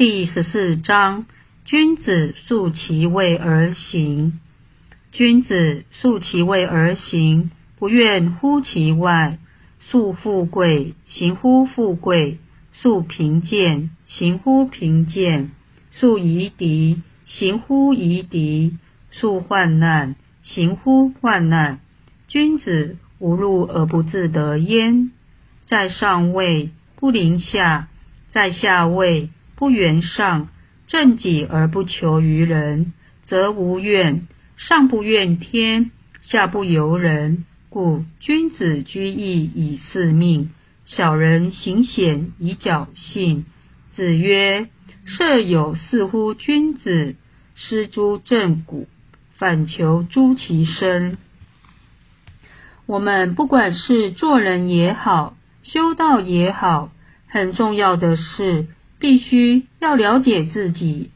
第十四章：君子素其位而行。君子素其位而行，不愿乎其外；素富贵，行乎富贵；素贫贱，行乎贫贱；素夷狄，行乎夷狄；素患难，行乎患难。君子无入而不自得焉。在上位不临下，在下位。不圆上，正己而不求于人，则无怨；上不怨天，下不由人。故君子居易以四命，小人行险以侥幸。子曰：“设有似乎君子，失诸正骨，反求诸其身。”我们不管是做人也好，修道也好，很重要的是。必须要了解自己。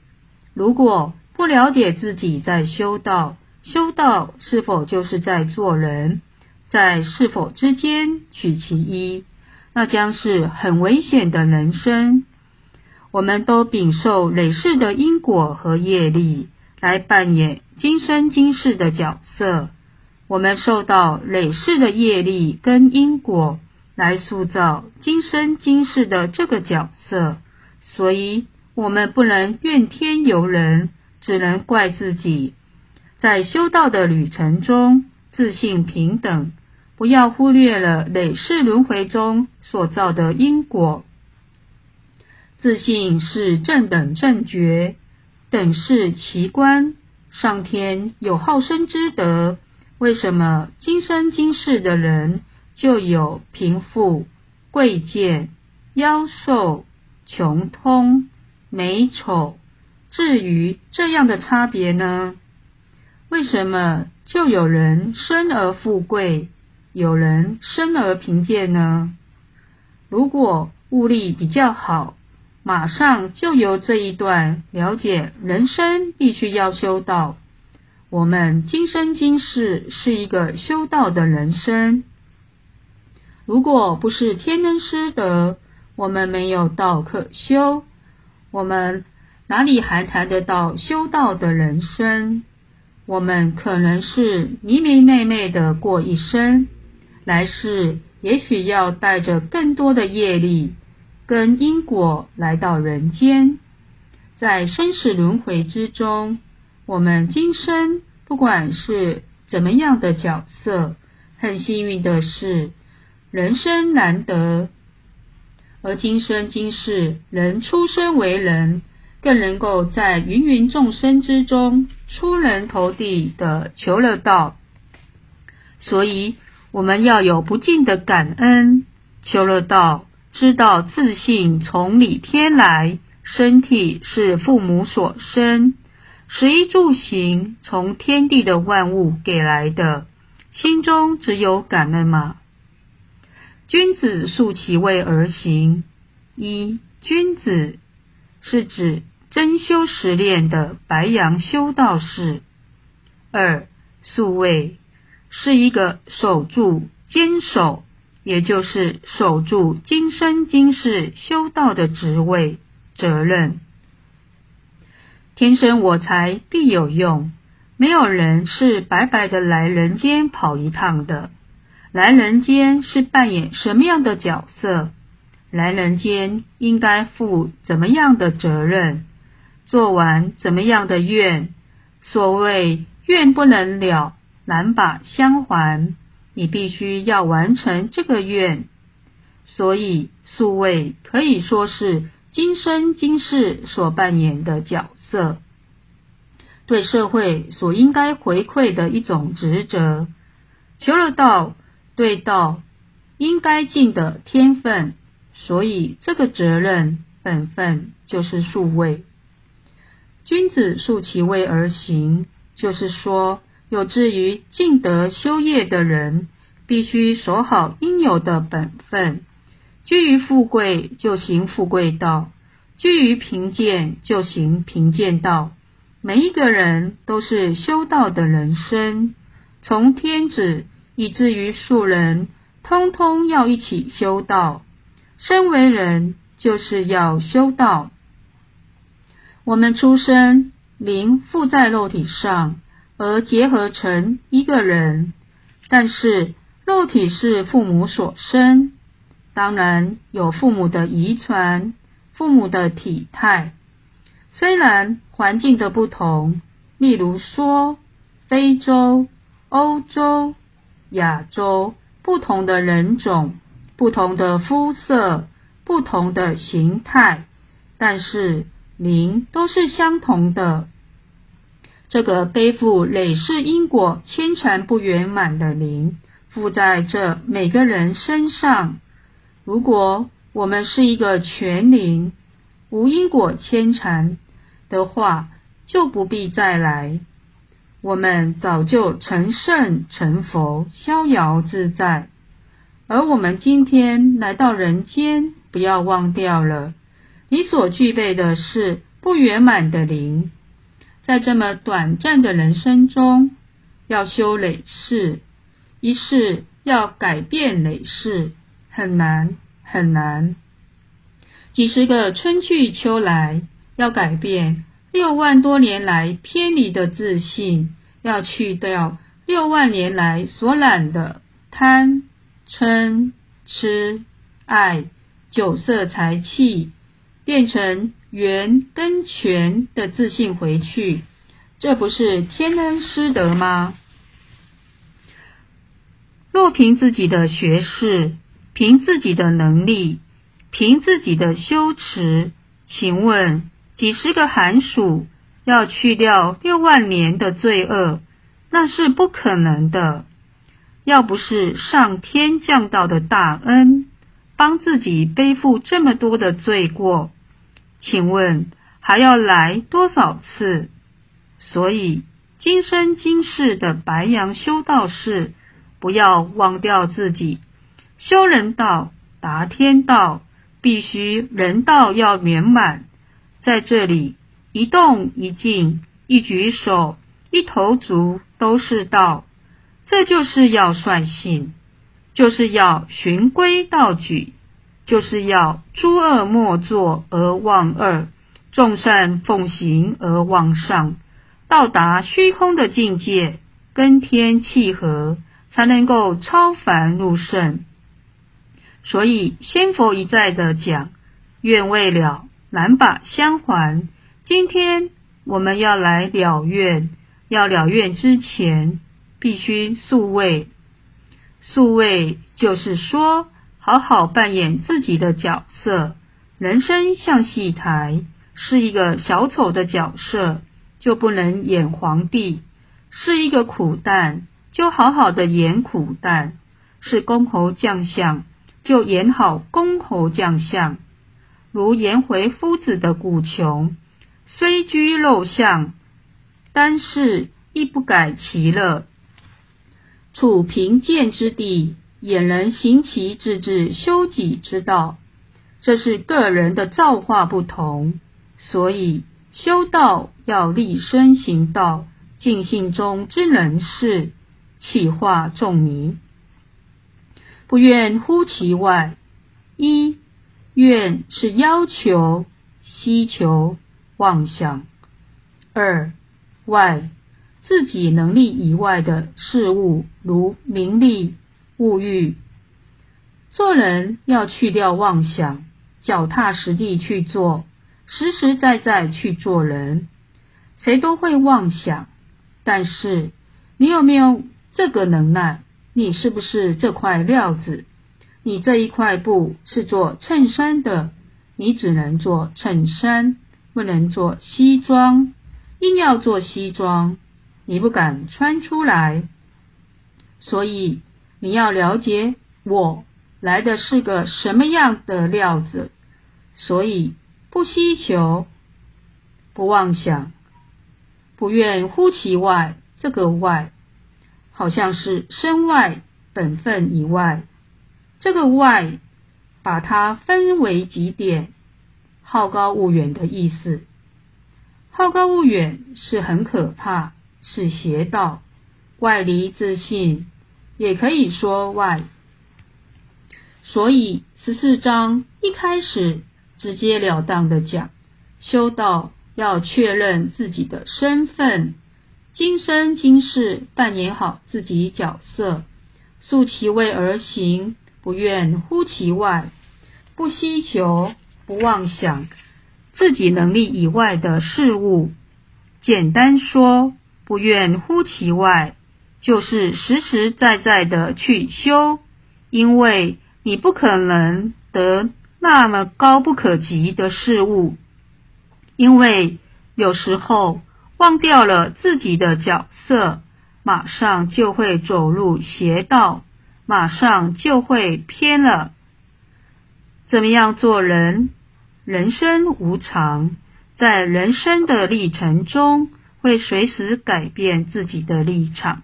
如果不了解自己在修道，修道是否就是在做人？在是否之间取其一，那将是很危险的人生。我们都禀受累世的因果和业力，来扮演今生今世的角色。我们受到累世的业力跟因果，来塑造今生今世的这个角色。所以，我们不能怨天尤人，只能怪自己。在修道的旅程中，自信平等，不要忽略了累世轮回中所造的因果。自信是正等正觉，等是奇观。上天有好生之德，为什么今生今世的人就有贫富、贵贱、妖寿？穷通、美丑，至于这样的差别呢？为什么就有人生而富贵，有人生而贫贱呢？如果物力比较好，马上就由这一段了解人生必须要修道。我们今生今世是一个修道的人生，如果不是天恩师德。我们没有道可修，我们哪里还谈得到修道的人生？我们可能是迷迷昧昧的过一生，来世也许要带着更多的业力跟因果来到人间，在生死轮回之中，我们今生不管是怎么样的角色，很幸运的是，人生难得。而今生今世，人出生为人，更能够在芸芸众生之中出人头地的求了道。所以，我们要有不尽的感恩，求了道，知道自信从理天来，身体是父母所生，食住行从天地的万物给来的，心中只有感恩吗？君子素其位而行。一君子是指真修实练的白羊修道士。二素位是一个守住坚守，也就是守住今生今世修道的职位责任。天生我材必有用，没有人是白白的来人间跑一趟的。来人间是扮演什么样的角色？来人间应该负怎么样的责任？做完怎么样的愿？所谓愿不能了，难把相还。你必须要完成这个愿。所以素位可以说是今生今世所扮演的角色，对社会所应该回馈的一种职责。求了道。对道应该尽的天分，所以这个责任本分就是数位。君子素其位而行，就是说，有志于尽德修业的人，必须守好应有的本分。居于富贵就行富贵道，居于贫贱就行贫贱道。每一个人都是修道的人生，从天子。以至于庶人，通通要一起修道。身为人，就是要修道。我们出生，灵附在肉体上，而结合成一个人。但是肉体是父母所生，当然有父母的遗传、父母的体态。虽然环境的不同，例如说非洲、欧洲、亚洲不同的人种、不同的肤色、不同的形态，但是。灵都是相同的，这个背负累世因果、牵缠不圆满的灵，附在这每个人身上。如果我们是一个全灵，无因果牵缠的话，就不必再来。我们早就成圣成佛，逍遥自在。而我们今天来到人间，不要忘掉了。你所具备的是不圆满的灵，在这么短暂的人生中，要修累世，一世要改变累世，很难很难。几十个春去秋来，要改变六万多年来偏离的自信，要去掉六万年来所染的贪嗔痴爱酒色财气。变成源跟泉的自信回去，这不是天恩师德吗？若凭自己的学识，凭自己的能力，凭自己的修持，请问几十个寒暑要去掉六万年的罪恶，那是不可能的。要不是上天降道的大恩，帮自己背负这么多的罪过。请问还要来多少次？所以今生今世的白羊修道士，不要忘掉自己修人道达天道，必须人道要圆满。在这里一动一静、一举手、一投足都是道，这就是要率性，就是要循规蹈矩。就是要诸恶莫作而忘恶，众善奉行而忘上，到达虚空的境界，跟天契合，才能够超凡入圣。所以仙佛一再的讲，愿未了，难把相还。今天我们要来了愿，要了愿之前，必须素位。素位就是说。好好扮演自己的角色，人生像戏台，是一个小丑的角色，就不能演皇帝；是一个苦旦，就好好的演苦旦；是公侯将相，就演好公侯将相。如颜回夫子的古穷，虽居陋巷，但是亦不改其乐，处贫贱之地。也能行其自治修己之道，这是个人的造化不同，所以修道要立身行道，尽性中之人事，气化众迷，不愿乎其外。一愿是要求、希求、妄想；二外自己能力以外的事物，如名利。物欲，做人要去掉妄想，脚踏实地去做，实实在在去做人。谁都会妄想，但是你有没有这个能耐？你是不是这块料子？你这一块布是做衬衫的，你只能做衬衫，不能做西装。硬要做西装，你不敢穿出来，所以。你要了解我来的是个什么样的料子，所以不希求，不妄想，不愿乎其外。这个外，好像是身外本分以外。这个外，把它分为几点，好高骛远的意思。好高骛远是很可怕，是邪道，外离自信。也可以说外，所以十四章一开始直截了当的讲，修道要确认自己的身份，今生今世扮演好自己角色，素其位而行，不愿乎其外，不希求，不妄想自己能力以外的事物。简单说，不愿乎其外，就是实实在在的去修，因为你不可能得那么高不可及的事物。因为有时候忘掉了自己的角色，马上就会走入邪道，马上就会偏了。怎么样做人？人生无常，在人生的历程中，会随时改变自己的立场。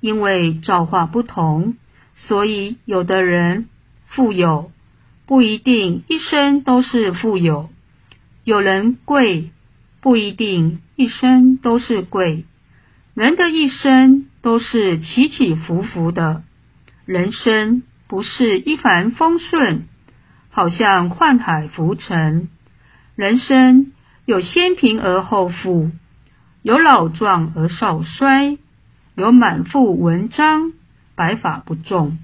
因为造化不同，所以有的人富有，不一定一生都是富有。有人贵，不一定一生都是贵。人的一生都是起起伏伏的，人生不是一帆风顺，好像宦海浮沉。人生有先贫而后富，有老壮而少衰，有满腹文章，白发不中，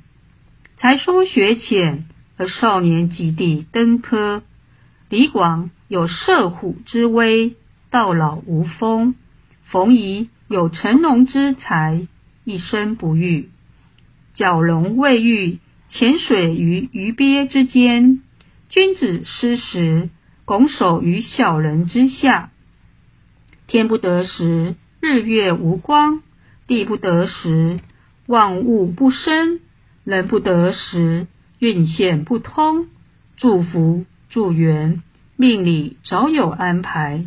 才疏学浅而少年及第登科。李广有射虎之威，到老无风；冯夷有成龙之才，一生不遇。蛟龙未遇，潜水于鱼鳖之间；君子失时，拱手于小人之下。天不得时，日月无光；地不得时，万物不生；人不得时，运线不通。祝福。祝缘命里早有安排。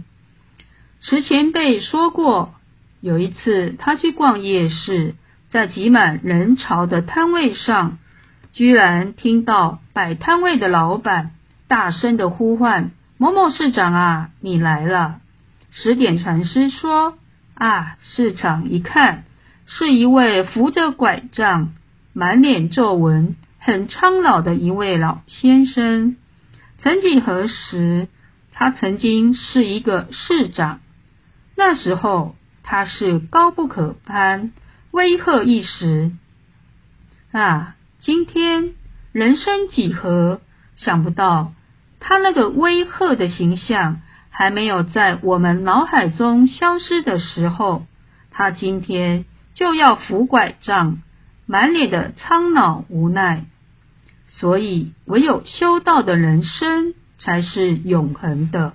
池前辈说过，有一次他去逛夜市，在挤满人潮的摊位上，居然听到摆摊位的老板大声的呼唤：“某某市长啊，你来了！”十点禅师说：“啊，市长一看，是一位扶着拐杖、满脸皱纹、很苍老的一位老先生。”曾几何时，他曾经是一个市长。那时候他是高不可攀，威吓一时。啊，今天人生几何？想不到他那个威吓的形象还没有在我们脑海中消失的时候，他今天就要扶拐杖，满脸的苍老无奈。所以，唯有修道的人生才是永恒的。